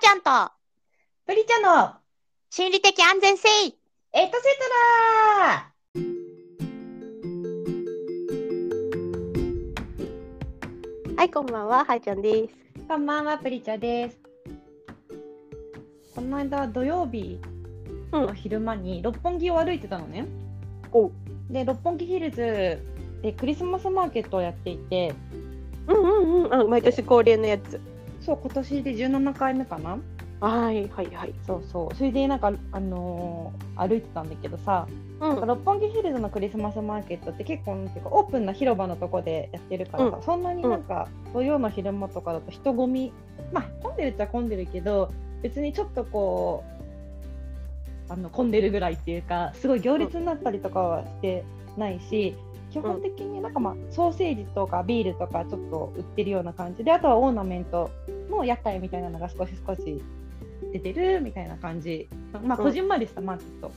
ちゃんと。プリちゃんの。心理的安全性。エトセトラはい、こんばんは、はーちゃんです。こんばんは、プリちゃんです。この間土曜日。の昼間に六本木を歩いてたのね。お。で、六本木ヒルズでクリスマスマーケットをやっていて、うんうんうん、あ毎年恒例のやつ。そう、今年で17回目かな？はいはいはい。そうそう。それでなんか、あのー歩いてたんだけどさ、うん六本木ヒルズのクリスマスマーケットって結構なんていうかオープンな広場のとこでやってるからさ、うんそんなになんか土曜の昼間とかだと人混みまあ混んでるっちゃ混んでるけど別にちょっとこうあの混んでるぐらいっていうかすごい行列になったりとかはしてないし、基本的になんかまあソーセージとかビールとかちょっと売ってるような感じであとはオーナメントの屋台みたいなのが少し少し出てるみたいな感じ。まあうん。こじんまりしたマーケット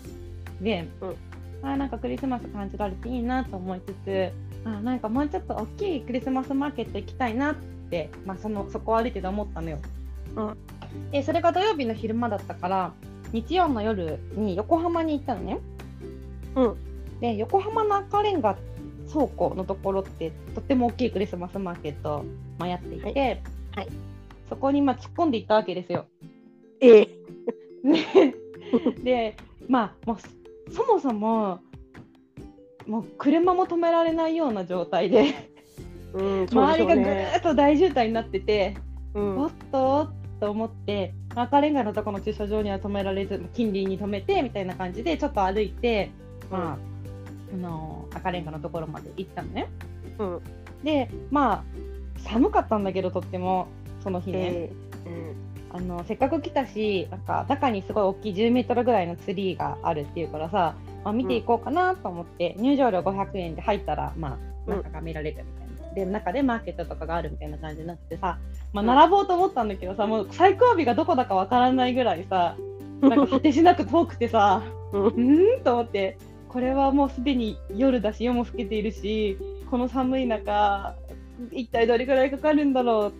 で、うんあーなんかクリスマス感じられていいなと思いつつあーなんかもうちょっと大きいクリスマスマーケット行きたいなって、まあ、そのそこを歩いてて思ったのよ。うん。でそれが土曜日の昼間だったから日曜の夜に横浜に行ったのね。うん。で横浜の赤レンガ倉庫のところってとっても大きいクリスマスマーケットを、まあ、やっていて、はいはいそこにまあ突っ込んでいったわけですよ。ええねでまあもうそもそももう車も止められないような状態でうん、そう周りがぐ。ーっと大渋滞になってて、うんおっとと思って赤レンガのとこの駐車場には止められず近隣に止めてみたいな感じでちょっと歩いて、まああの赤レンガのところまで行ったのね。うん。でまあ寒かったんだけどとってもその日ね。ええ。あのせっかく来たしなんか中にすごい大きい10メートルぐらいのツリーがあるっていうからさ、まあ、見ていこうかなと思って、入場料500円で入ったら、まあ、うん。中が見られるみたいな、で中でマーケットとかがあるみたいな感じになってさ、まあ、並ぼうと思ったんだけどさもう最後尾がどこだかわからないぐらいさなんか果てしなく遠くてさうん。うーん？と思ってこれはもうすでに夜だし夜も更けているしこの寒い中一体どれくらいかかるんだろ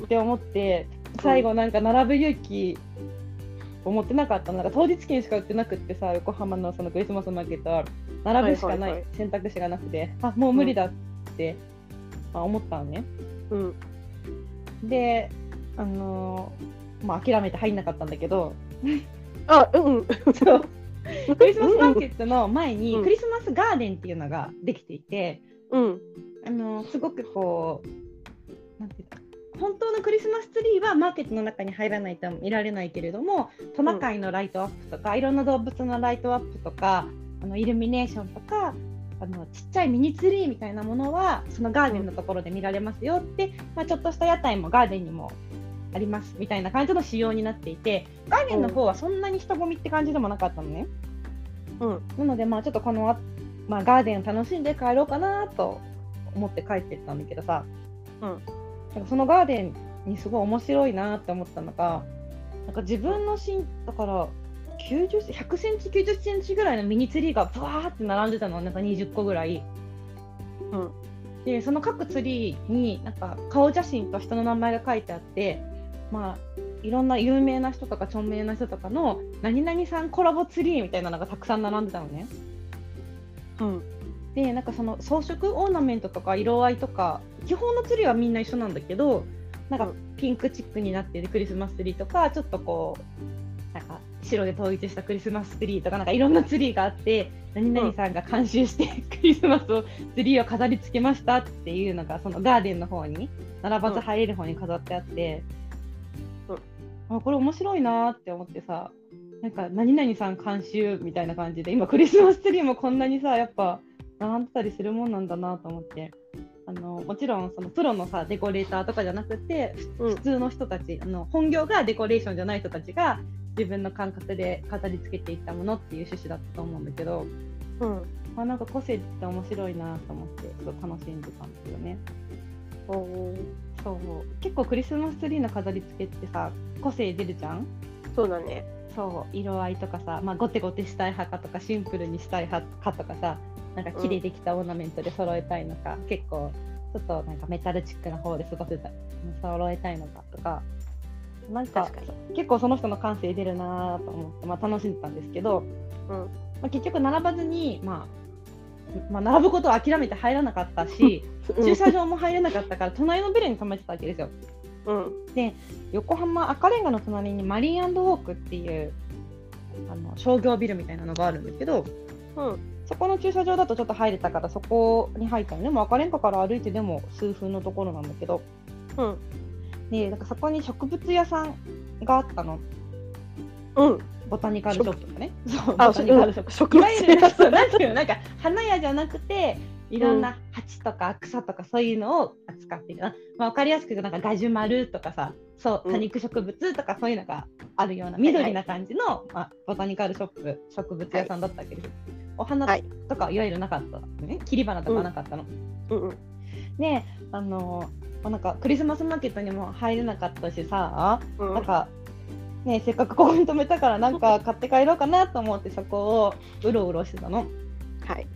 うって思って最後なんか並ぶ勇気を持ってなかったの。なんか当日券しか売ってなくってさ横浜のそのクリスマスマーケットは。並ぶしかない選択肢がなくて、あもう無理だって、まあ、思ったのね。うん。であのーまあ諦めて入んなかったんだけど。あ、うん。そう クリスマスマーケットの前にうんクリスマスガーデンっていうのができていて、うん。あのすごくこうなんていうか本当のクリスマスツリーはマーケットの中に入らないと見られないけれどもトナカイのライトアップとか、いろんな動物のライトアップとかあのイルミネーションとかあのちっちゃいミニツリーみたいなものはそのガーデンのところで見られますよって、まあ、ちょっとした屋台もガーデンにもありますみたいな感じの仕様になっていてガーデンの方はそんなに人混みって感じでもなかったのね。うん。なので、まあ、ちょっとこの、まあ、ガーデンを楽しんで帰ろうかなと思って帰ってったんだけどさ、うんなんかそのガーデンにすごい面白いなって思ったのが、なんか自分の身だから90セ100センチ、90センチぐらいのミニツリーがぶわーって並んでたの、なんか20個ぐらい。うんで、その各ツリーになんか顔写真と人の名前が書いてあって、まあ、いろんな有名な人とか著名な人とかの何々さんコラボツリーみたいなのがたくさん並んでたのね。うん。でなんかその装飾オーナメントとか色合いとか基本のツリーはみんな一緒なんだけどなんかうんピンクチックになっているクリスマスツリーとかちょっとこうなんか白で統一したクリスマスツリーとかなんかいろんなツリーがあって何々さんが監修してクリスマスをツリーを飾り付けましたっていうのがそのガーデンの方に並ばず入れる方に飾ってあって、あこれ面白いなーって思ってさなんか何々さん監修みたいな感じで今クリスマスツリーもこんなにさやっぱ並んでたりするもんなんだなと思ってあのもちろんそのプロのさデコレーターとかじゃなくてうん普通の人たちあの本業がデコレーションじゃない人たちが自分の感覚で飾り付けていったものっていう趣旨だったと思うんだけど、うん。まあ、なんか個性って面白いなと思ってすごい楽しんでたんですよね。そう結構クリスマスツリーの飾り付けってさ個性出るじゃん？そうだね。そう。色合いとかさ、まあ、ゴテゴテしたい派かとかシンプルにしたい派かとかさなんか木でできたオーナメントで揃えたいのか、結構ちょっとなんかメタルチックな方ですごく揃えたいのかとか。なんか結構その人の感性出るなと思って、まあ、楽しんでたんですけど、うん。まあ、結局並ばずに、まあまあ、並ぶことを諦めて入らなかったし駐車場も入れなかったから隣のビルに止めてたわけですよ。うん。横浜赤レンガの隣にマリーウォークっていうあの商業ビルみたいなのがあるんですけどうん。そこの駐車場だとちょっと入れたからそこに入ったのでも赤レンガから歩いてでも数分のところなんだけど。うん。でなんかそこに植物屋さんがあったのうん。ボタニカルショップとかね。そうあボタニカルショップいわゆるそうなんていうの？なんか花屋じゃなくていろんな鉢とか草とかそういうのを扱っている、まあ、分かりやすく言うとなんかガジュマルとかさそううん。多肉植物とかそういうのがあるような緑な感じの、まあ、ボタニカルショップ植物屋さんだったわけです、お花はい。とかいわゆるなかった、ね、切り花とかなかったの、うん。うんであのまあなんかクリスマスマーケットにも入れなかったしさ、うん。なんか、ね、せっかくここに止めたからなんか 買って帰ろうかなと思ってそこをうろうろしてたの。はい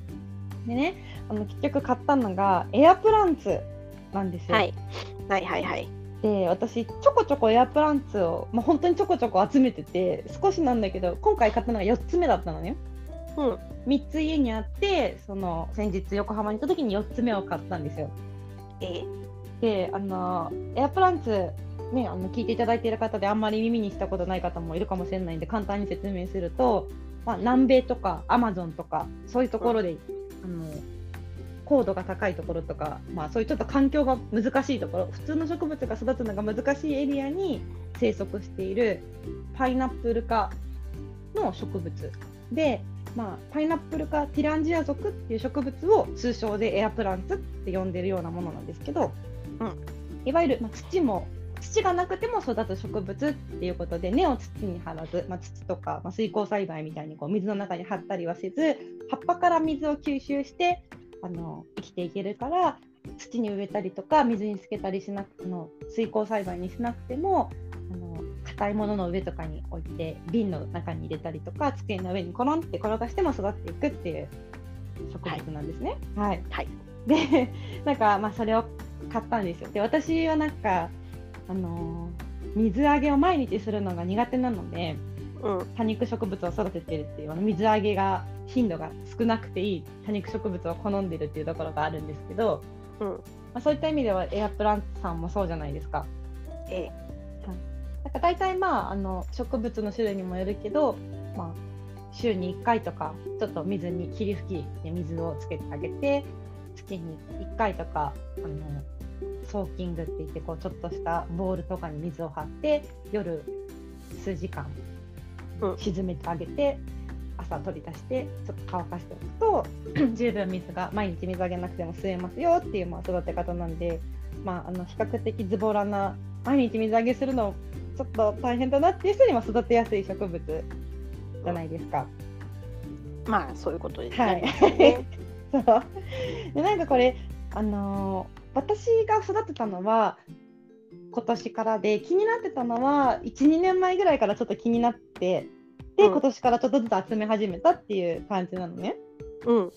でねあの結局買ったのがエアプランツなんですよ。はいはいはいはいで私ちょこちょこエアプランツを、まあ、本当にちょこちょこ集めてて少しなんだけど今回買ったのが4つ目だったのね。うん3つ家にあってその先日横浜に行った時に4つ目を買ったんですよ。え？であのエアプランツね、あの聞いていただいている方であんまり耳にしたことない方もいるかもしれないんで簡単に説明すると、まあ、南米とかアマゾンとかそういうところで、あの高度が高いところとか、まあ、そういうちょっと環境が難しいところ普通の植物が育つのが難しいエリアに生息しているパイナップル科の植物。で、まあ、パイナップル科ティランジア属っていう植物を通称でエアプランツって呼んでるようなものなんですけど、うん。いわゆる、まあ、土も土がなくても育つ植物っていうことで根を土に張らず、まあ、土とか、まあ、水耕栽培みたいにこう水の中に張ったりはせず葉っぱから水を吸収してあの生きていけるから土に植えたりとか水につけたりしなくあの水耕栽培にしなくてもあの硬いものの上とかに置いて瓶の中に入れたりとか机の上にコロンって転がしても育っていくっていう植物なんですね。はい、はいでなんかまあそれを買ったんですよ。で私はなんかあのー水揚げを毎日するのが苦手なのでうん。多肉植物を育ててるっていうあの水揚げが頻度が少なくていい多肉植物を好んでるっていうところがあるんですけど、うん。まあ、そういった意味ではエアプランツさんもそうじゃないですか。えなんか大体まああの植物の種類にもよるけど、まあ、週に1回とかちょっと水に霧吹きで水をつけてあげて月に1回とかあのソーキングって言ってこうちょっとしたボウルとかに水を張って夜数時間うん沈めてあげて、朝取り出してちょっと乾かしておくと 十分水が毎日水あげなくても吸えますよっていうまあ育て方なんで、まあ、あの比較的ズボラな毎日水あげするのちょっと大変だなっていう人にも育てやすい植物じゃないですか。まあそういうことですはいね。そうでなんかこれ、あのー私が育てたのは今年からで気になってたのは12年前ぐらいからちょっと気になってで、うん。今年からちょっとずつ集め始めたっていう感じなのね。うん。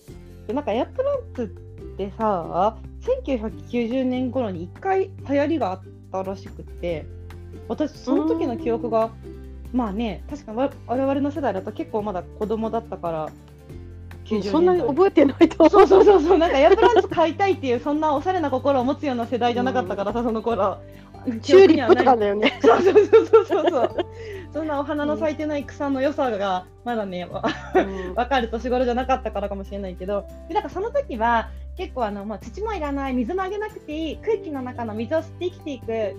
でなんかエアプランツってさ1990年頃に1回流行りがあったらしくって私その時の記憶がまあね確かわ我々の世代だと結構まだ子供だったから90年代そんなに覚えてないとそうそうそうそう。なんかエアプランツ買いたいっていうそんなおしゃれな心を持つような世代じゃなかったからさ、その頃。チューリップとかねだよね。そうそうそうそうそう。そうそんなお花の咲いてない草の良さがまだねわうん。分かる年頃じゃなかったからかもしれないけど。でなんかその時は結構あの、まあ、土もいらない水もあげなくていい空気の中の水を吸って生きていく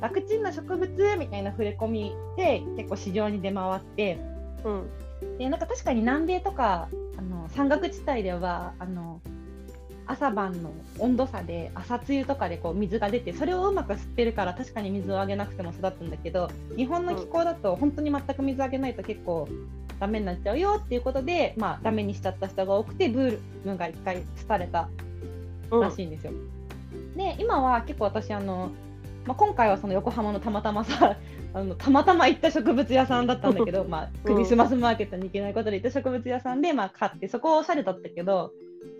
楽ちんな植物みたいな触れ込みで結構市場に出回ってうんでなんか確かに南米とかあの山岳地帯ではあの朝晩の温度差で朝露とかでこう水が出てそれをうまく吸ってるから確かに水をあげなくても育つんだけど日本の気候だと本当に全く水あげないと結構ダメになっちゃうよっていうことで、まあ、ダメにしちゃった人が多くてブームが一回廃れたうんらしいんですよ。で今は結構私あの、まあ、今回はその横浜のたまたまさ あのたまたま行った植物屋さんだったんだけど、まあ、クリスマスマーケットに行けないことで行った植物屋さんで、まあ、買ってそこはおしゃれだったけど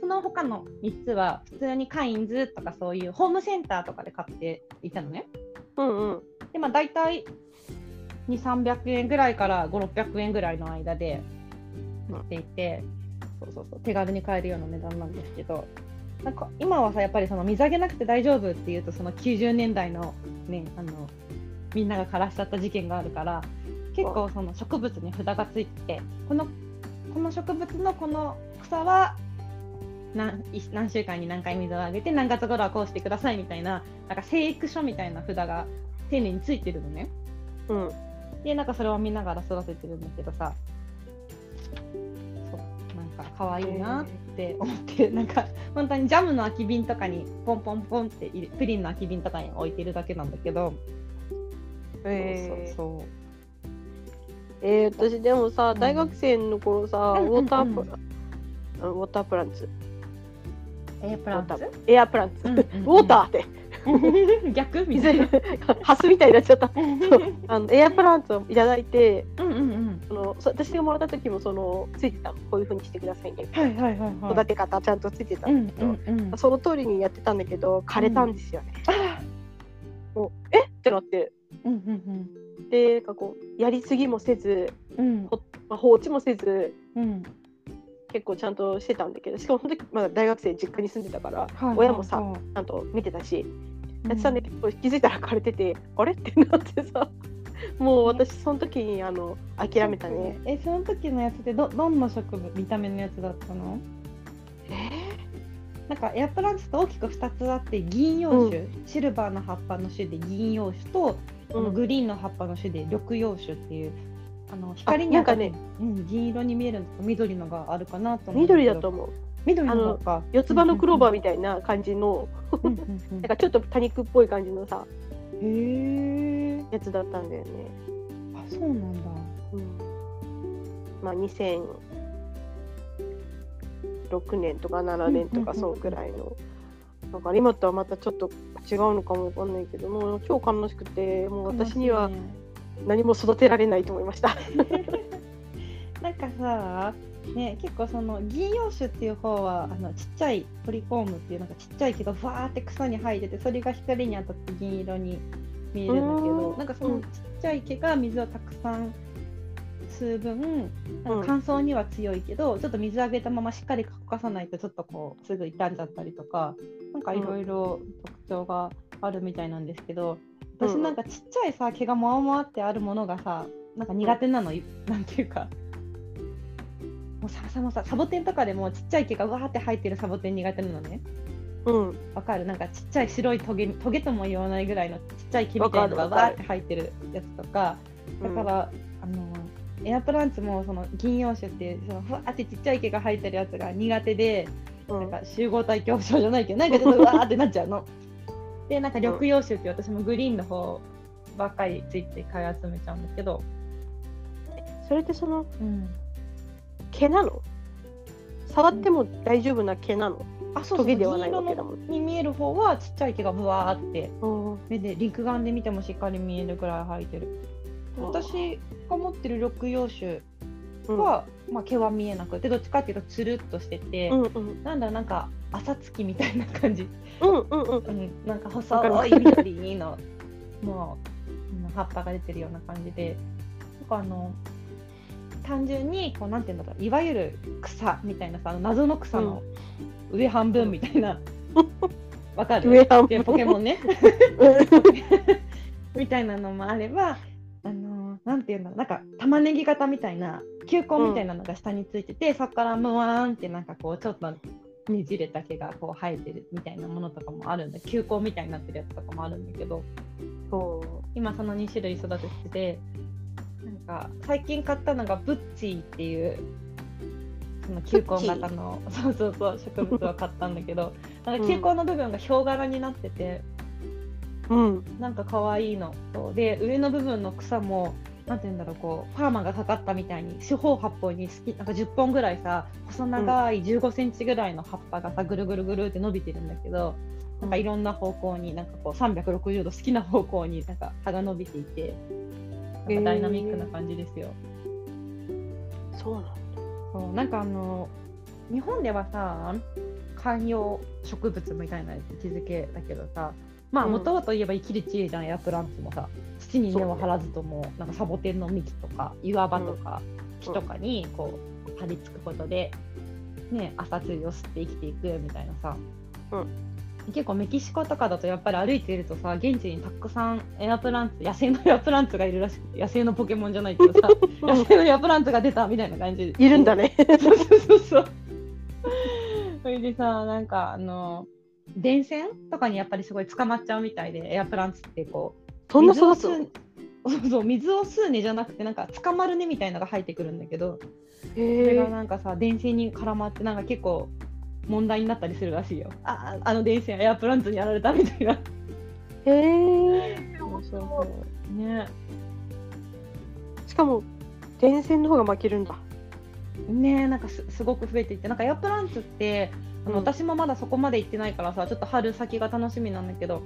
その他の3つは普通にカインズとかそういうホームセンターとかで買っていたのね。うんうんでまあ大体2300円ぐらいから5600円ぐらいの間で売っていて、そうそうそう手軽に買えるような値段なんですけどなんか今はさやっぱりその水あげなくて大丈夫っていうとその90年代のねあのみんなが枯らしちゃった事件があるから結構その植物に札がついててこのこの植物のこの草は何い何週間に何回水をあげて何月頃はこうしてくださいみたいななんか生育書みたいな札が丁寧についてるのね。うん。でなんかそれを見ながら育ててるんだけどさか可愛いなって思ってなんか本当にジャムの空き瓶とかにポンポンポンってプリンの空き瓶とかに置いてるだけなんだけど、えー、そうそうえー、私でもさ、ん。大学生の頃さ、うんうんうん。ウォータープラ、あウォータープランツ、そうえプランツ？ウォーターエアプランツ、うんうんうん。ウォーターって、逆？みたいな。ハスみたいになっちゃった。そうあのエアプランツをいただいて、うんうんうん。そのそ私がもらった時もそのついてたのこういう風にしてくださいね。はいはいはいはい。育て方ちゃんとついてたうんんだけど、うんうん。その通りにやってたんだけど枯れたんですよね。あもうえ？ってなってうんうんでなんかこうやりすぎもせず、うん。まあ、放置もせずうん。結構ちゃんとしてたんだけどしかもその時まだ大学生実家に住んでたからはい親もさちゃんと見てたしうん。やってたんだけど、気づいたら枯れてて あれってなってさもう私その時にあの諦めたね。え、その時のやつってどどんな植物見た目のやつだったの？なんかエアプランツって大きく2つあって銀葉種、シルバーの葉っぱの種で銀葉種と、このグリーンの葉っぱの種で緑葉種っていうあの光になんかねうん、銀色に見える緑のがあるかなと思う緑だと思う。緑の四つ葉のクローバーみたいな感じの、なんかちょっと多肉っぽい感じのさへえやつだったんだよね。あそうなんだ。うん、まあ2006年とか7年とかそんくらいの。だから今とはまたちょっと違うのかもわかんないけどもう超悲しくてもう私には何も育てられないと思いました。なんかさ、ね、結構その銀葉種っていう方はあのちっちゃいポリコームっていうなんかちっちゃい毛がふわーって草に生えててそれが光に当たって銀色に見えるんだけうどんなんかそのちっちゃい毛が水をたくさん吸う分なんか乾燥には強いけど、ちょっと水あげたまましっかり乾かさないとちょっとこうすぐ傷んじゃったりとかなんかいろいろ特徴があるみたいなんですけど、私なんかちっちゃいさ毛がもわもわってあるものがさなんか苦手なの、なんていうか。もうささもさサボテンとかでもちっちゃい毛がわーって生えてるサボテン苦手なのね。うん、わかる？なんかちっちゃい白いトゲトゲとも言わないぐらいのちっちゃい毛みたいなのがわーって生えてるやつとか。だから、あのエアプランツもその銀葉種っていうそのふわーってちっちゃい毛が生えてるやつが苦手でうん、なんか集合体恐怖症じゃないけどなんかちょっとうわーってなっちゃうの。でなんか緑葉種って私もグリーンの方ばっかりついて買い集めちゃうんだけど、それってそのうん、毛なの？触っても大丈夫な毛なの、あそうそうではない銀色わけだもんのに見える方はちっちゃい毛がぶわーって。うん目で肉眼で見てもしっかり見えるぐらい生えてる。で私が持ってる緑葉種は、まあ、毛は見えなくてどっちかっていうとつるっとしてて、うんうん。なんだなんか朝月みたいな感じ、うんうんうん。うん、なんか細い緑のもううん葉っぱが出てるような感じで。なんかあの単純にこうなんていうんだろういわゆる草みたいなさ謎の草の上半分みたいな。わ、かる？上半分？でポケモンね。みたいなのもあれば、あのーなんていうんだろう、なんか玉ねぎ型みたいな、球根みたいなのが下についてて、そこからムワーンってなんかこう、ちょっとねじれた毛がこう生えてるみたいなものとかもあるんだ、球根みたいになってるやつとかもあるんだけど、そう。今その2種類育ててて、なんか最近買ったのがブッチーっていう、その球根型の、そうそうそう、植物を買ったんだけど、なんか球根の部分がヒョウ柄になってて、うん。なんか可愛いの。そうで上の部分の草もなんて言うんだろうこうパーマがかかったみたいに四方八方に好きなんか10本ぐらいさ細長い15センチぐらいの葉っぱがさぐるぐるぐるって伸びてるんだけどなんかいろんな方向になんかこう360度好きな方向になんか葉が伸びていてなんかダイナミックな感じですよ。そうなんだ。そうなんかあの日本ではさ観葉植物みたいな位置づけだけどさまあうん。元はといえば生きる知恵じゃんエアプランツもさ土に根を張らずともなんかサボテンの幹とか岩場とか木とかにこう張り付くことで、ね、朝露を吸って生きていくみたいなさ、うん。結構メキシコとかだとやっぱり歩いているとさ現地にたくさんエアプランツ野生のエアプランツがいるらしくて野生のポケモンじゃないけどさ 野生のエアプランツが出たみたいな感じ。でいるんだね。そうそうそうそう。それでさ、なんかあの電線とかにやっぱりすごい捕まっちゃうみたいで、エアプランツってこう、そんな育つの？水を吸うそうそう水を吸う根じゃなくてなんか捕まる根みたいのが生えてくるんだけどそれへがなんかさ電線に絡まってなんか結構問題になったりするらしいよああの電線エアプランツにやられたみたいなえ。へえ。そうそうねしかも電線の方が負けるんだ。ねなんかすすごく増えていってなんかエアプランツってあの、うん。私もまだそこまで行ってないからさちょっと春先が楽しみなんだけど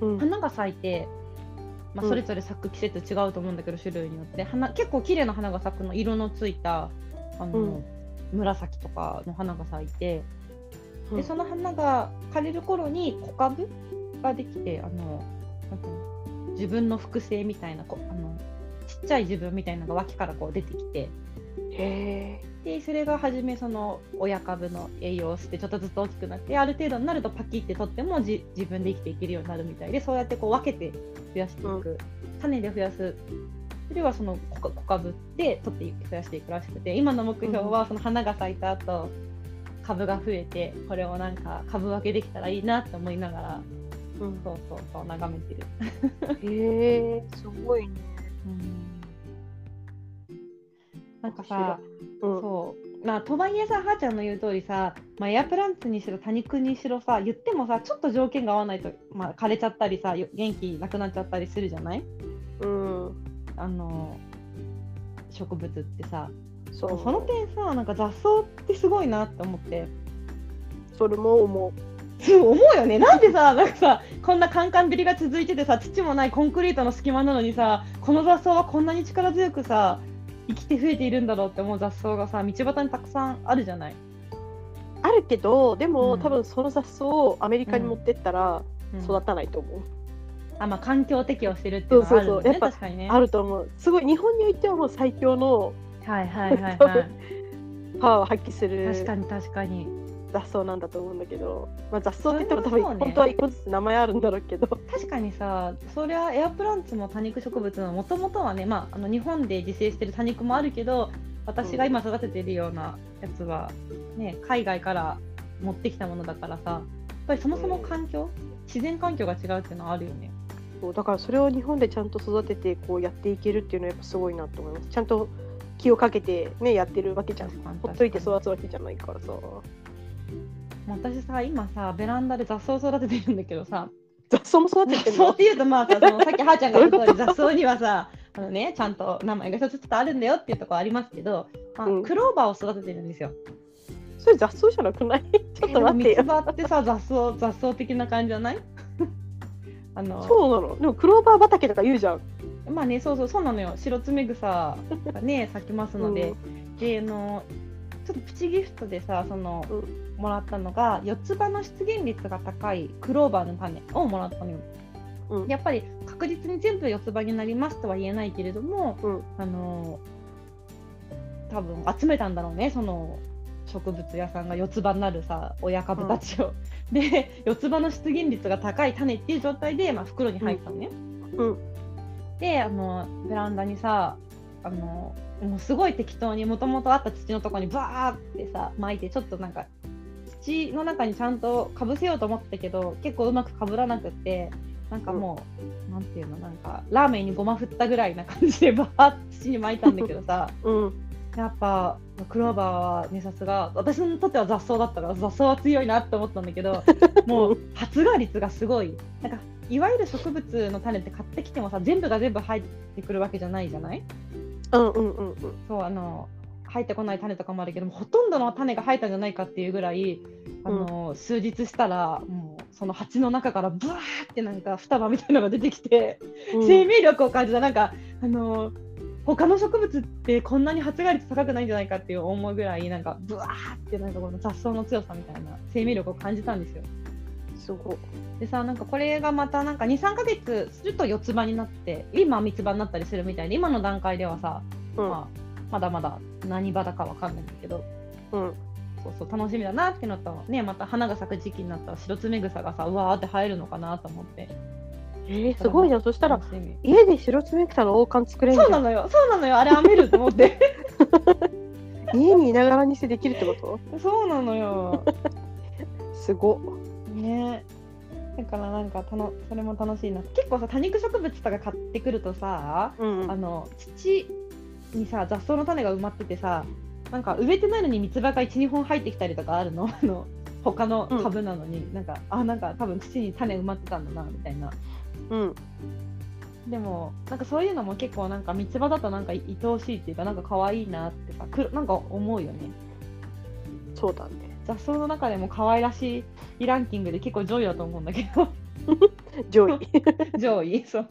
うん。花が咲いて、まあ、うん。それぞれ咲く季節違うと思うんだけど、種類によって。花結構綺麗な花が咲くの色のついたあの、うん。紫とかの花が咲いてうん。でその花が枯れる頃に小株ができてあのなんていうの自分の複製みたいなこあのちっちゃい自分みたいなのが脇からこう出てきてでそれが初めその親株の栄養を吸ってちょっとずつ大きくなってある程度になるとパキって取ってもじ自分で生きていけるようになるみたいでそうやってこう分けて増やしていく、種で増やすそれはその小小株で取って増やしていくらしくて今の目標はその花が咲いた後株が増えてこれをなんか株分けできたらいいなって思いながらうんそうそうそう眺めてる。へえ。すごいね。なんかさ、うん。そう。まあとはいえさはーちゃんの言う通りさ、まあ、エアプランツにしろ多肉にしろさ言ってもさちょっと条件が合わないと、まあ、枯れちゃったりさよ元気なくなっちゃったりするじゃない？うん。あの植物ってさ。そ。の点さなんか雑草ってすごいなって思って。それも思そう思うよね。なんでさなんかさこんなカンカン照りが続いててさ土もないコンクリートの隙間なのにさこの雑草はこんなに力強くさ生きて増えているんだろうって思う雑草がさ道端にたくさんあるじゃない？う。あるけど、でも、うん多分その雑草をアメリカに持ってったらうん育たないと思う。あまあ、環境適応してるっていうのはあるんだねそうそうそうね。あると思う。すごい日本においてはもう最強のはいはいはいはい。パワーを発揮する確かに確かに。雑草なんだと思うんだけど、まあ、雑草って言っても多分本当は一個ずつ名前あるんだろうけど、確かにさ、そりゃエアプランツも多肉植物のもともとはね、まあ、あの日本で自生してる多肉もあるけど、私が今育ててるようなやつは、ね、海外から持ってきたものだからさ、やっぱりそもそも環境、自然環境が違うっていうのはあるよね。そうだからそれを日本でちゃんと育ててこうやっていけるっていうのはやっぱすごいなと思います。ちゃんと気をかけてねやってるわけじゃん。ほっといて育つわけじゃないからさ。私さ、今さ、ベランダで雑草を育ててるんだけどさ、雑草も育ててるの？雑草っていうとまあさそのさっきはーちゃんが言った通り雑草にはさあのねちゃんと名前が一つずつあるんだよっていうところありますけど、まあうん。クローバーを育ててるんですよ。それ雑草じゃなくない？ちょっと待ってよ。三つ葉ってさ雑草雑草的な感じじゃない？あのそうなの？でもクローバー畑とか言うじゃん。まあねそうそうそうなのよ。白爪草がね咲きますので、であのちょっとプチギフトでさその、もらったのが四つ葉の出現率が高いクローバーの種をもらったのよ。うん。やっぱり確実に全部四つ葉になりますとは言えないけれども、うん。あの多分集めたんだろうねその植物屋さんが四つ葉になるさ親株たちを。で四つ葉の出現率が高い種っていう状態で、まあ、袋に入ったのね。うん。であのベランダにさあのもうすごい適当にもともとあった土のところにバーってさ巻いてちょっとなんか土の中にちゃんとかぶせようと思ったけど結構うまくかぶらなくってなんかもう、なんていうのなんかラーメンにごま振ったぐらいな感じでバーって土に巻いたんだけどさ うん。やっぱクローバーはねさすが私にとっては雑草だったから雑草は強いなって思ったんだけど もう発芽率がすごい。なんかいわゆる植物の種って買ってきてもさ全部が全部入ってくるわけじゃないじゃない？うんうんうんうん。そうあの入ってこない種とかもあるけどもほとんどの種が入ったんじゃないかっていうぐらいあの、数日したらもうその鉢の中からブワーってなんか双葉みたいなのが出てきて、うん生命力を感じたなんかあの他の植物ってこんなに発芽率高くないんじゃないかっていう思うぐらいなんかブワーってなんかこの雑草の強さみたいな生命力を感じたんですよ。すごい。でさなんかこれがまたなんか23ヶ月すると四つ葉になって今三つ葉になったりするみたいで今の段階ではさ、うん。まあ、まだまだ何葉だかわかんないんだけどうん。そうそう楽しみだなっていうのとねまた花が咲く時期になったら白爪草がさうわーって生えるのかなと思ってえー、すごいな。そしたら、家で白爪草の王冠作れるじゃ。そうんなのよそうなのよあれ編めると思って 家にいながらにしてできるってこそうなのよと すごっ。ね。だからなんかたのそれも楽しいな。結構さ多肉植物とか買ってくるとさ、うんあの土にさ雑草の種が埋まっててさなんか植えてないのに三つ葉が12本入ってきたりとかあるの？あの他の株なのに、なんかあなんか多分土に種埋まってたんだなみたいな。うん。でもなんかそういうのも結構なんか三つ葉だとなんか愛おしいっていうかなんか可愛いなってさくるなんか思うよね。そうだね。雑草の中でも可愛らしいランキングで結構上位だと思うんだけど。上位。上位そう。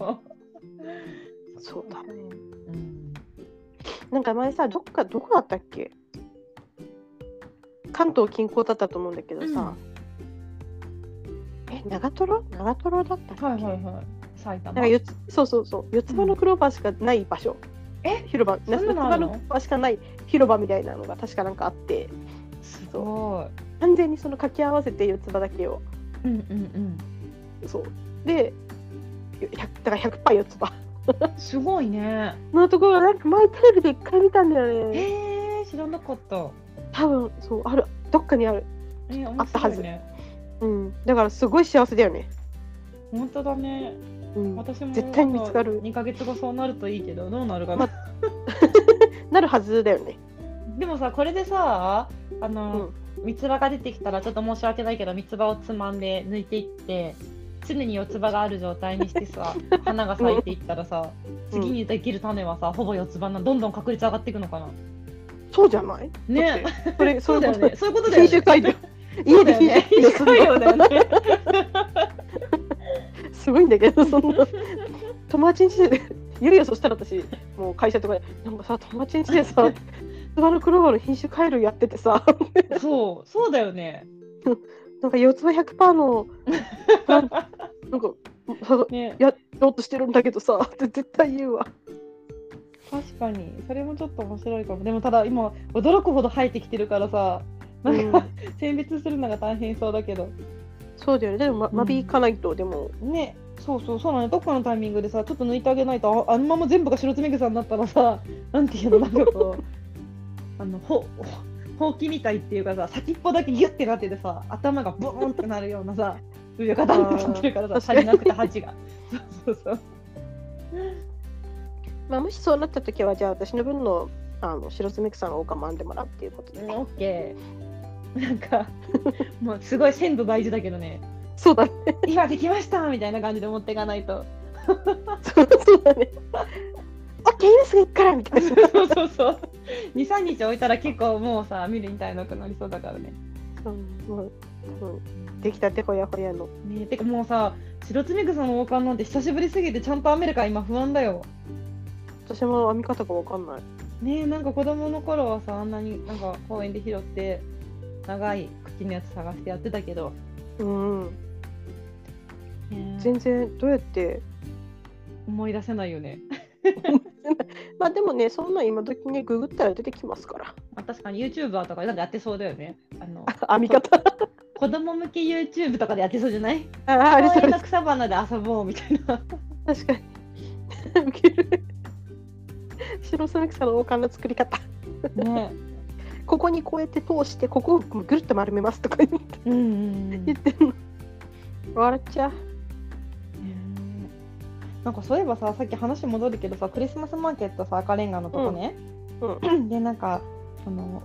そうだ。ね。うん。なんか前さ、どっか、どこだったっけ？関東近郊だったと思うんだけどさ、え、長瀞？長瀞だったっけ、はいはいはい。埼玉。なんか四つそうそうそう、四つ葉のクローバーしかない場所。え？広場、四つ葉のクローバーしかない広場みたいなのが確かなんかあって、すご完全にその掛け合わせて四つ葉だけを。いうんうんそう。で、100だから100%四つ葉うん すごいねのところなんか前テレビで一回見たんだよね。へえ知らなかった多分そうあるどっかにある。えー、あったはずうん。だからすごい幸せだよね。本当だねうん。私も絶対見つかる2ヶ月後そうなるといいけどどうなるかな、ま なるはずだよね。でもさこれでさあの、三つ葉が出てきたらちょっと申し訳ないけど三つ葉をつまんで抜いていって常に四つ葉がある状態にしてさ 花が咲いていったらさ、うん。次にできる種はさほぼ四つ葉などんどん確率上がっていくのかな。そうじゃない？ね。それ そうだよね。そういうことだよね。家ですねすごいんだけど、そんな。友達ん家で、言うよ、そしたら私、もう会社とかで、なんかさ、友達ん家でさ、ツバのクローバーの品種改良やっててさ、そうそうだよね。なんか四つ葉100%の、なんか、さね。やろうとしてるんだけどさ、って絶対言うわ。確かに。それもちょっと面白いかも。でもただ今驚くほど生えてきてるからさ。なんか、選別するのが大変そうだけど。そうだよね。でも、ま、うん。間引かないと、でも、ね。そうそうそうなのどっかのタイミングでさちょっと抜いてあげないとああのまま全部が白爪草になったらさなんていうのなんかこうあのほほ ほうきみたいっていうかさ先っぽだけギュッてなっててさ頭がボーンってなるようなさ 上がダンってなってるからさ足りなくて鉢がそうそうそう まあ、もしそうなった時は、じゃあ私の分の、あの、白爪草の王冠編んでもらうっていうことで。うんオッケーなんかもうすごい鮮度大事だけどねそうだね。今できましたみたいな感じで持っていかないとそうそうだね。オッケー、今すぐ行くからみたいな。そうそうそう23日置いたら結構もうさ見るみたいなくなりそうだからねうんもう多分できたてほやほやの。ねてかもうさ白爪草の王冠なんて久しぶりすぎてちゃんと編めるか今不安だよ私も編み方がわかんない。ねえなんか子供の頃はさあんなになんか公園で拾って長い茎のやつ探してやってたけど、うん。ねえ全然どうやって？思い出せないよね まあでもね、そんな今時ね、ググったら出てきますから。あ確かに YouTuber とかでなんかやってそうだよねあの編み方。子供向け YouTube とかでやってそうじゃない？ああ、ありそうです。草花で遊ぼうみたいな確かに。ウケる。白爪草の王冠の作り方。ねここにこうやって通して、ここをぐるっと丸めますとか言ってうんうんうん言ってんの。笑っちゃう。なんかそういえばささっき話戻るけどさクリスマスマーケットさ赤レンガのとこね、うん。でなんかその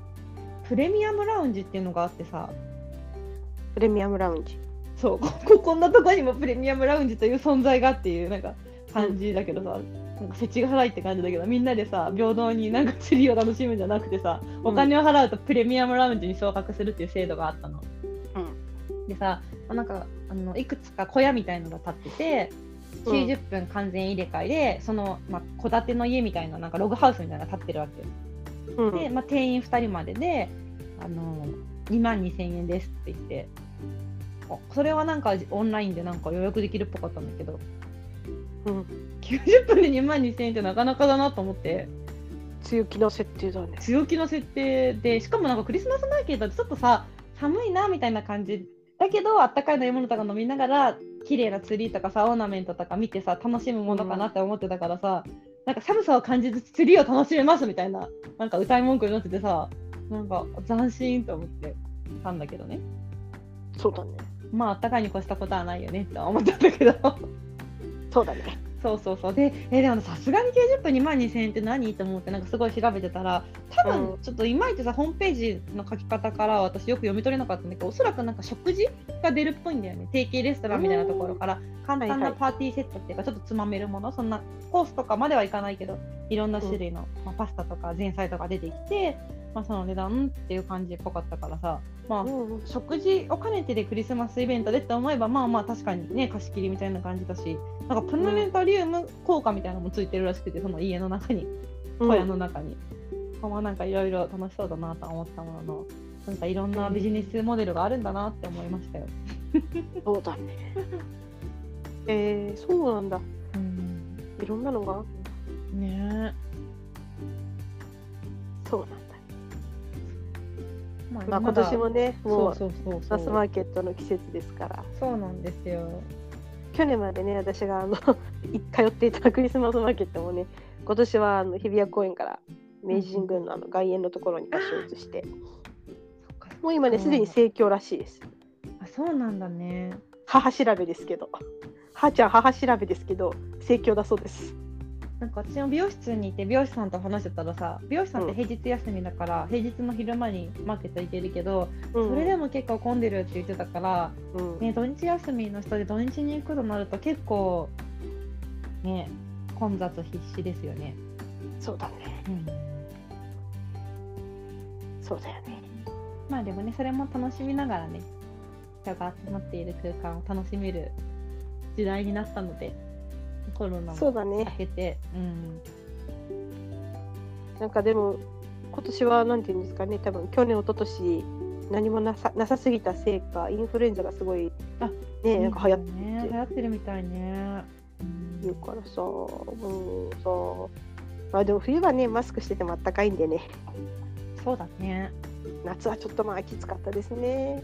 プレミアムラウンジっていうのがあってさ。プレミアムラウンジ。そう。ここ こんなとこにもプレミアムラウンジという存在がっていうなんか感じだけどさ、なんか世知辛いって感じだけどみんなでさ平等になんか釣りを楽しむんじゃなくてさお金を払うとプレミアムラウンジに昇格するっていう制度があったの。でさなんかあのいくつか小屋みたいのが建っててうん90分完全入れ替えで、そのまあ戸建ての家みたいななんかログハウスみたいなのが建ってるわけよ。うん。で、まあ、定員2人までで、あの2万2000円ですって言ってかそれはなんかオンラインでなんか予約できるっぽかったんだけどうん、90分で2万2000円ってなかなかだなと思って強気の設定だね。強気の設定でしかもなんかクリスマスマーケットってちょっとさ寒いなみたいな感じだけどあったかい飲み物とか飲みながら綺麗なツリーとかさオーナメントとか見てさ楽しむものかなって思ってたからさ、なんか寒さを感じずつツリーを楽しめますみたいななんか歌い文句になっててさなんか斬新と思ってたんだけどねそうだね。まああったかいに越したことはないよねって思ったんだけどそうだね。そうそうそう。でえでもさすがに90分2万2000円って何？と思ってなんかすごい調べてたら多うん。分ちょっといまいちさホームページの書き方から私よく読み取れなかったんだけどおそらくなんか食事が出るっぽいんだよね。定型レストランみたいなところから簡単ないパーティーセットっていうかちょっとつまめるものそんなコースとかまではいかないけどいろんな種類の、まあ、パスタとか前菜とか出てきて、まあ、その値段っていう感じっぽかったからさまあうんうん食事を兼ねてでクリスマスイベントでって思えばまあまあ確かにね貸し切りみたいな感じだしなんかプラネタリウム効果みたいなのもついてるらしくてその家の中に小屋の中に、まあなんかいろいろ楽しそうだなとは思ったもののなんかいろんなビジネスモデルがあるんだなって思いましたよ。そうだね。えー、そうなんだ。うん、いろんなのが？ねそうなんだ。え、ままあ今年もね、もうそうマスマーケットの季節ですから。そうなんですよ。去年までね、私があのい 通っていたクリスマスマーケットもね、今年はあの日比谷公園から明治神宮のあの外苑のところに場所を移して、そっかもう今ね、すでに盛況らしいです。あそうなんだね。母調べですけど、母ちゃん母調べですけど、盛況だそうです。なんか私も美容室にいて美容師さんと話してたらさ美容師さんって平日休みだから、平日の昼間にマーケット行けるけど、うん、それでも結構混んでるって言ってたから、うん、ね、土日休みの人で土日に行くとなると結構ね混雑必至ですよね。そうだね。うん、そうだよね。まあでもねそれも楽しみながらね人が集まっている空間を楽しめる時代になったのでコロナもそうだね明。けて、うん、なんかでも今年はなんていうんですかね、多分去年一昨年何もなさなさすぎたせいか、インフルエンザがすごいあね、なんか流行ってね流行ってるみたいね。うんるからさ、うんさ、まあでも冬はね、マスクしててもあったかいんでね、そうだね。夏はちょっとまあきつかったですね。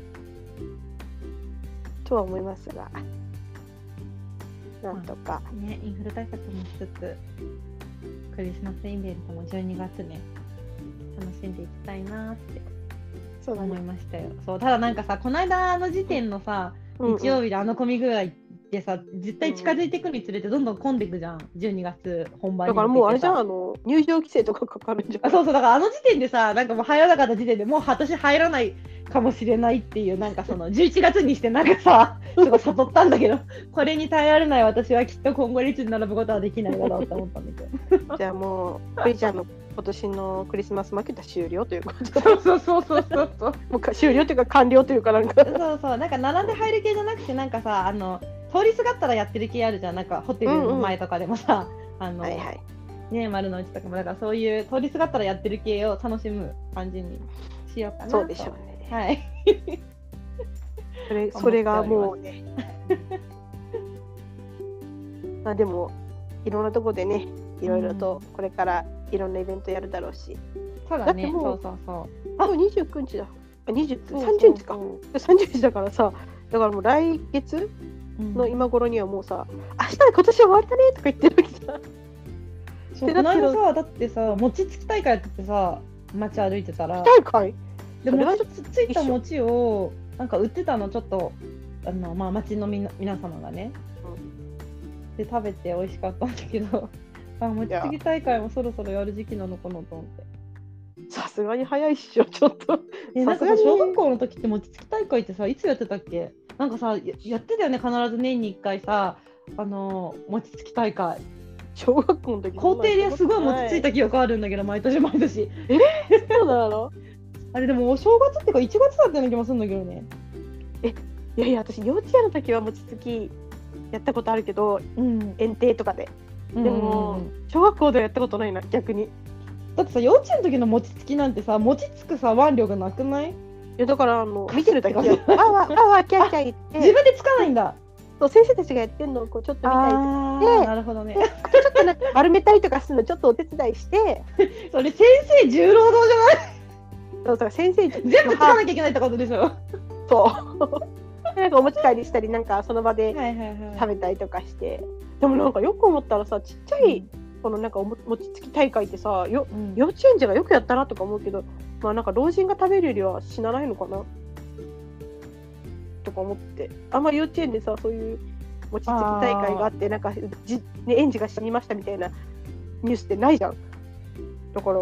とは思いますが、なんとか、ね、インフル対策もしつつ、クリスマスイベントも12月ね、楽しんでいきたいなって思い。ましたよ。そう、ただなんかさ、この間の時点のさ、うんうん日曜日であの混み具合ってさ、絶対近づいていくにつれてどんどん混んでいくじゃん、12月本番にだからもうあれじゃん、ん。あの入場規制とかかかるんじゃん。あそうそうだからあの時点でさなんかもう入らなかった時点でもう私入らないかもしれないっていうなんかその11月にしてなんかさすごい悟ったんだけどこれに耐えられない私はきっと今後列に並ぶことはできないだろうと思ったんだけど。じゃあもう、クリちゃんの今年のクリスマスマーケットは終了ということで、そうそうそうそうそう。そ うもうか終了というか完了というかなんか、そうそうなんか並んで入る系じゃなくてなんかさあの通りすがったらやってる系あるじゃん。なんかホテルの前とかでもさ、あの、はいはい。ね丸の内とかも。だからそういう通りすがったらやってる系を楽しむ感じにしようかなと。そうでしょうね。はい。それそれがもうね。まあでもいろんなとこでねいろいろとこれからいろんなイベントやるだろうし、そうだね。だそうそうそう。あもう29日だ。あ20そうそう。30日か。30日だからさだからもう来月うん。の今頃にはもうさ明日で今年終わりだねとか言ってるわけじゃん。そうこの間さだってさ餅つき大会やっててさ街歩いてたら。大会？でそれは餅つついた餅をなんか売ってたのちょっとあのまあ町のみな皆様がね、で食べて美味しかったんだけど あ餅つき大会もそろそろやる時期なのかなと思って。さすがに早いっしょちょっと。えなんか小学校の時って餅つき大会ってさいつやってたっけ？なんかさややってたよね必ず年に1回さあの餅つき大会。小学校の時校庭ですごい餅ついた記憶あるんだけど毎年毎年。そうなの？あれでもお正月っていうか1月だったような気もするんだけどね。いやいや私幼稚園の時は餅つきやったことあるけどうん。園庭とかで。ででも、小学校ではやったことないな逆に。だってさ幼稚園の時の餅つきなんてさ餅つくさ腕力なくない？やだからあの見てるだけでってこわわわわキャーキャー言って。自分でつかないんだ。そう先生たちがやってるのをこうちょっと見たりあであ、なるほどね。ちょっとなんか丸めたりとかするのちょっとお手伝いして。それ先生重労働じゃない？そうそう先生全部つかなきゃいけないってことでしょ？はそう。なんかお持ち帰りしたりなんかその場でいはいはい。食べたりとかして。でもなんかよく思ったらさちっちゃいこのなんかおも餅つき大会ってさようん。幼稚園児がよくやったなとか思うけどまあなんか老人が食べるよりは死なないのかな？とか思って。あんまり幼稚園でさそういう餅つき大会があってなんかじ、ね、園児が死にましたみたいなニュースってないじゃん。だから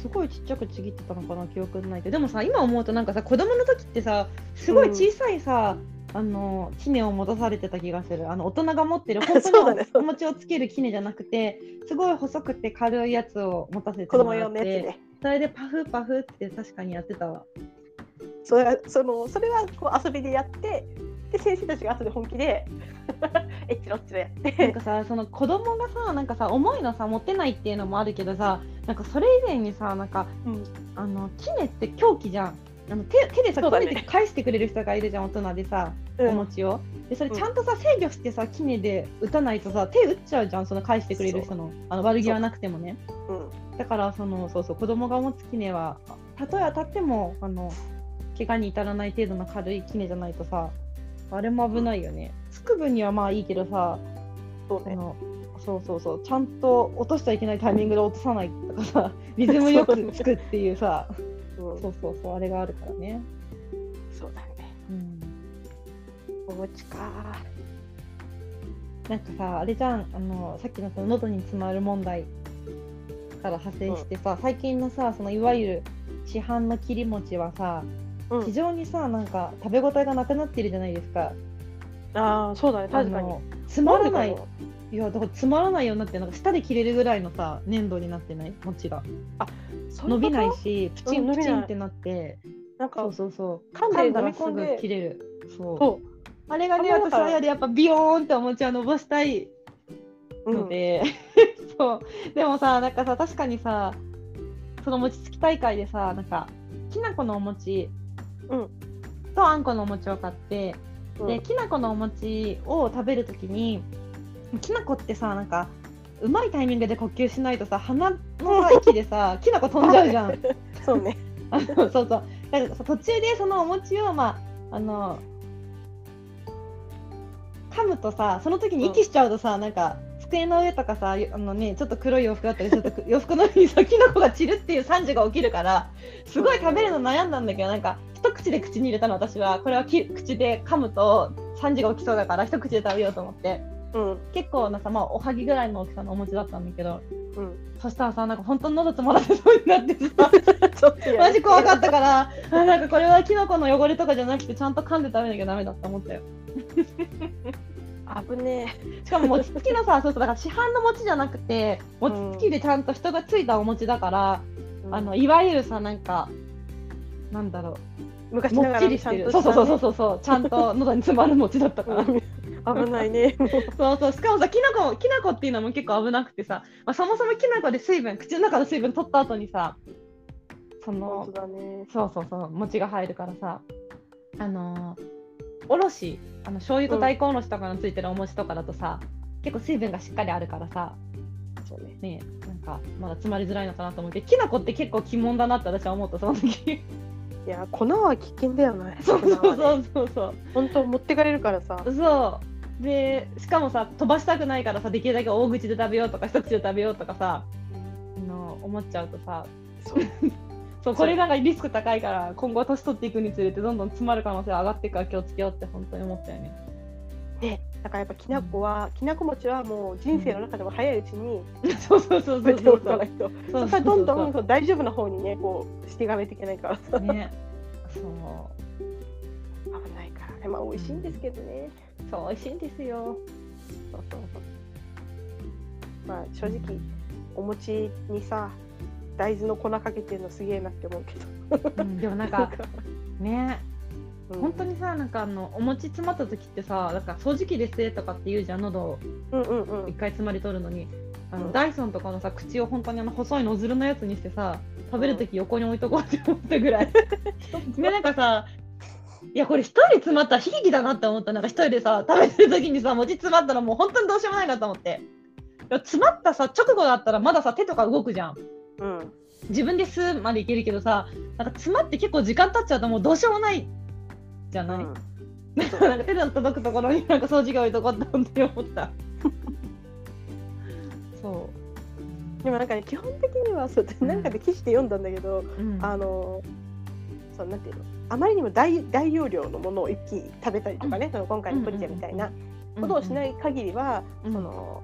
すごいちっちゃくちぎってたのかな記憶ないけど。でもさ今思うとなんかさ子供の時ってさすごい小さいさ、あの杵を持たされてた気がする。あの大人が持ってる 本当にお餅をつける杵じゃなくてすごい細くて軽いやつを持たせてもらって用のやつでそれでパフパフって確かにやってたわ。それはそのそれはこう遊びでやってで先生たちが後で本気で エッチロッチロやっなんてかさその子供がさなんかさ重いのさ持てないっていうのもあるけどさなんかそれ以前にさなんかうん。あの杵って凶器じゃん。あの手手でさね。て返してくれる人がいるじゃん大人でさ、うん。お餅を。でそれちゃんとさ制御してさ杵で打たないとさ手打っちゃうじゃんその返してくれる人の。あの悪気はなくてもね。う。んだからそのそうそう子供が持つ杵はたとえ当たってもあの怪我に至らない程度の軽い杵じゃないとさあれも危ないよね。つく分にはまあいいけどさそうね。あのそうそうそうちゃんと落としちゃいけないタイミングで落とさないとかさ リズムよくつくっていうさうんそうそうそうあれがあるからね、そうだね。うん、お餅か。なんかさあれじゃんあのさっきのその喉に詰まる問題から派生してさ、最近のさそのいわゆる市販の切り餅はさうん。非常にさなんか食べ応えがなくなってるじゃないですか。ああそうだね。確かに。つまらない。いやだからつまらないようになってなんか舌で切れるぐらいのさ粘土になってない？餅がそういうこと？伸びないしプチンプチンってなって。なんかそうそうそう。噛んだらすぐ切れる。そう。あれがね私はやでやっぱビヨーンってお餅は伸ばしたいうん。ので、そう。でもさなんかさ確かにさその餅つき大会でさなんかきな粉のお餅、うんとあんこのお餅を買って、うん。できな粉のお餅を食べるときにきな粉ってさなんかうまいタイミングで呼吸しないとさ鼻のさ息でさ きな粉飛んじゃうじゃん。そうね。あのそうそう。だからさ途中でそのお餅をまああの噛むとさその時に息しちゃうとさ、なんか机の上とかさあのねちょっと黒い洋服だったりすると 洋服の上にさきな粉が散るっていう惨事が起きるからすごい食べるの悩んだんだけどなんか一口で口に入れたの私は。これはき口で噛むと惨事が起きそうだから一口で食べようと思って。うん。結構なさまあおはぎぐらいの大きさのお餅だったんだけどうん。そしたらさなんか本当に喉詰まらせそうになってさちょっとやマジ怖かったから、あなんかこれはキノコの汚れとかじゃなくて、ちゃんと噛んで食べなきゃダメだって思ったよ。危ねしかも餅つきのさ、そうそう、だから市販の餅じゃなくて、餅つきでちゃんと人がついたお餅だから、えあのいわゆるさ、なんか、なんだろう、も昔ながらっちゃんとそうそうそうそうそう、ちゃんと喉に詰まる餅だったから。うん。危ないね。そうそう、しかもさ、きな粉、きな粉っていうのも結構危なくてさ、まあ、そもそもきな粉で水分、口の中の水分取った後にさ、そのね。そうそうそう餅が入るからさあのーおろしあの醤油と大根おろしとかのついてるお餅とかだとさ、結構水分がしっかりあるからさ。そうね。ねなんかまだ詰まりづらいのかなと思うけどきな粉って結構鬼門だなって私は思ったその時。いや粉は危険だよね。そうそうそうそう。そう本当持ってかれるからさ。そう。でしかもさ飛ばしたくないからさできるだけ大口で食べようとか一口で食べようとかさあの思っちゃうとさ。そう そうこれなんかリスク高いから今後年取っていくにつれてどんどん詰まる可能性が上がっていくから気をつけよ。うって本当に思ったよね。ねだからやっぱきな粉はきなこ餅はもう人生の中でも早いうちにそうそうそうそうそう。かないと。そそうしたらどんどんそう大丈夫な方にねこうしていかないといけないから。さね。そう。危ないから。ねまあ美味しいんですけどね。そう美味しいんですよ。そうそうそう。まあ正直お餅にさ大豆の粉かけてるのすげえなって思うけど。うん、でもなんかね。うん。本当にさなんかあのお餅詰まった時ってさなんか掃除機で吸えとかって言うじゃん喉を。うんうんうん。一回詰まり取るのに。あの、うん。ダイソンとかのさ口を本当にあの細いノズルのやつにしてさ食べるとき横に置いとこうって思ったぐらい。でなんかさいやこれ一人で詰まったら悲劇だなって思った。なんか一人でさ食べてる時にさ餅詰まったらもう本当にどうしようもないなと思って。詰まったさ直後だったらまださ手とか動くじゃんうん。自分で吸うまでいけるけどさなんか詰まって結構時間経っちゃうともうどうしようもないじゃない、うん。なんか手の届くところになんか掃除機置いとこうって本当に思った。そでもなんかね基本的にはそううん。なんかで記事で読んだんだけど、う、うん、あのそうなんていうの？あまりにも大大容量のものを一気に食べたりとかね、その今回のプリチェみたいなことをしない限りは、うん。その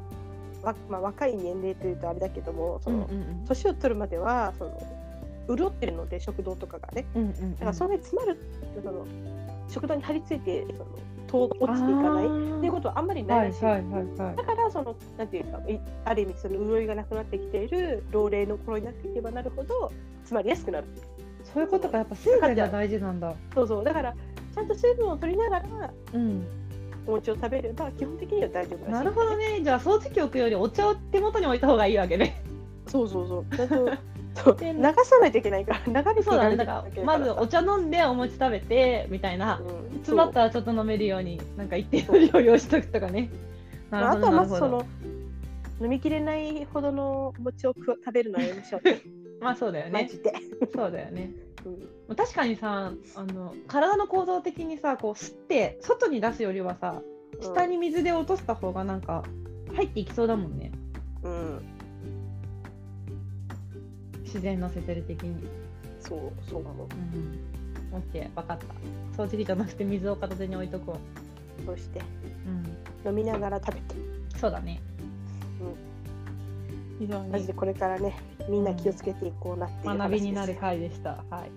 わまあ、若い年齢というとあれだけどもその、年を取るまではその潤ってるので食道とかがね。だからそれに詰まるその食道に張り付いてその糖が落ちていかないっていうことはあんまりないらしい。はいはいだからそのなんていうかいある意味その潤いがなくなってきている老齢の頃になっていけばなるほど詰まりやすくなる。そういうことか。やっぱ水分が大事なんだ。そうそう。だからちゃんと水分を取りながらうんお餅を食べれば基本的には大丈夫らしい。なるほどね。じゃあ掃除機置くよりお茶を手元に置いた方がいいわけね。そうそうそう。ちゃんとそう。で流さないといけないから流れてそうだね。だからまずお茶飲んでお餅食べてみたいな。うん。詰まったらちょっと飲めるようになんか一定の量用意しとくとかね。あ、あとはまずその飲みきれないほどのお餅を食食べるのはやめましょうねまあそうだよね。そうだよね。うん。確かにさあの体の構造的にさこう吸って外に出すよりはさ下に水で落とした方がなんか入っていきそうだもんね。うん。自然のせてる的に。そうそうなの。うん。オッケー。分かった。掃除機じゃなくて水を片手に置いとこそして。ううん。飲みながら食べて。そうだね非常に。マジでこれからねみんな気をつけていこうなっていう話学びになる回でした。はい。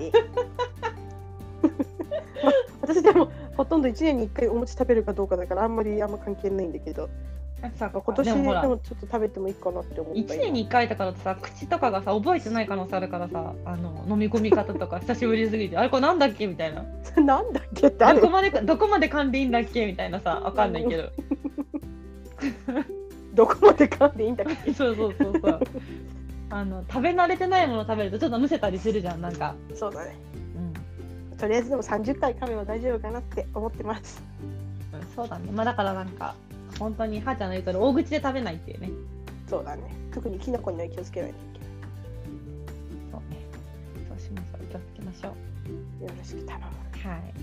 私でもほとんど1年に1回お餅食べるかどうかだからあんまりあんま関係ないんだけど。さ今年ででもちょっと食べてもいいかなって思った1年に1回だからさ口とかがさ覚えてない可能性あるからさあの飲み込み方とか 久しぶりすぎて。あれこれなんだっけみたいな。今なんだっけってどこまでどこまで噛んでいいんだっけみたいなさわかんないけど どこまで噛んでいいんだっけ？そうそうそうそう。あの食べ慣れてないもの食べるとちょっとむせたりするじゃんなんか、そうだね。うん。とりあえずでも30回噛めば大丈夫かなって思ってます。うんそうだね。まあだからなんか本当にはーちゃんの言うとり大口で食べないっていうね。そうだね。特にキノコには気をつけないといけそうね。そうしましょう。気をつけましょう。ないよろしく頼む。はい。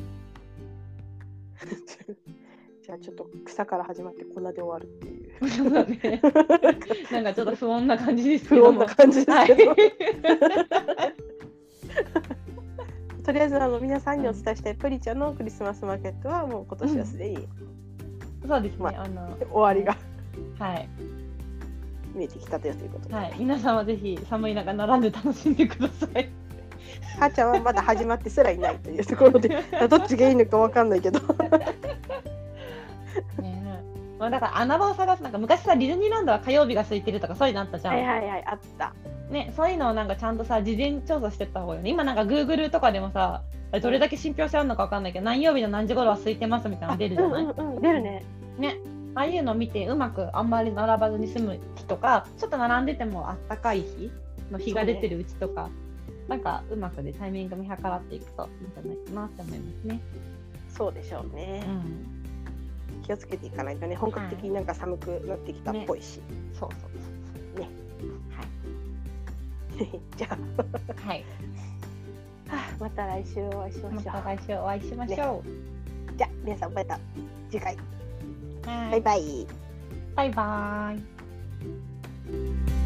じゃあちょっと草から始まって粉で終わるっていうそうだねなんかちょっと不穏な感じですけ不ど。も穏な感じですはい。けど、とりあえずあの皆さんにお伝えしたいプリチャのクリスマスマーケットはもう今年はすでにそうですね、まあの終わりがはい。見えてきたということで、はい。皆さんはぜひ寒い中並んで楽しんでください。はーちゃんはまだ始まってすらいないというところでどっちがいいのかわかんないけどまあだから穴場を探すなんか昔さディズニーランドは火曜日が空いてるとかそういうのあったじゃん、はいはいはいあった。ね、そういうのをなんかちゃんとさ事前調査してった方がいいよね。今なんか Google とかでもさどれだけ信憑性あるのかわかんないけど何曜日の何時頃は空いてますみたいなの出るじゃない、うんうんうん出るね。ねああいうのを見てうまくあんまり並ばずに済む日とかちょっと並んでてもあったかい日の日が出てるうちとか、なんかうまくでタイミング見計らっていくといいんじゃないかなって思いますね。そうでしょうね。う、ん、気をつけていかないとね本格的になんか寒くなってきたっぽいし、そうそうそうねそう。じゃあはい。はい。はあまた来週お会いしまましょうた来週お会いしましょじゃあ皆さんまた次回う。はいバイバイバイバイ。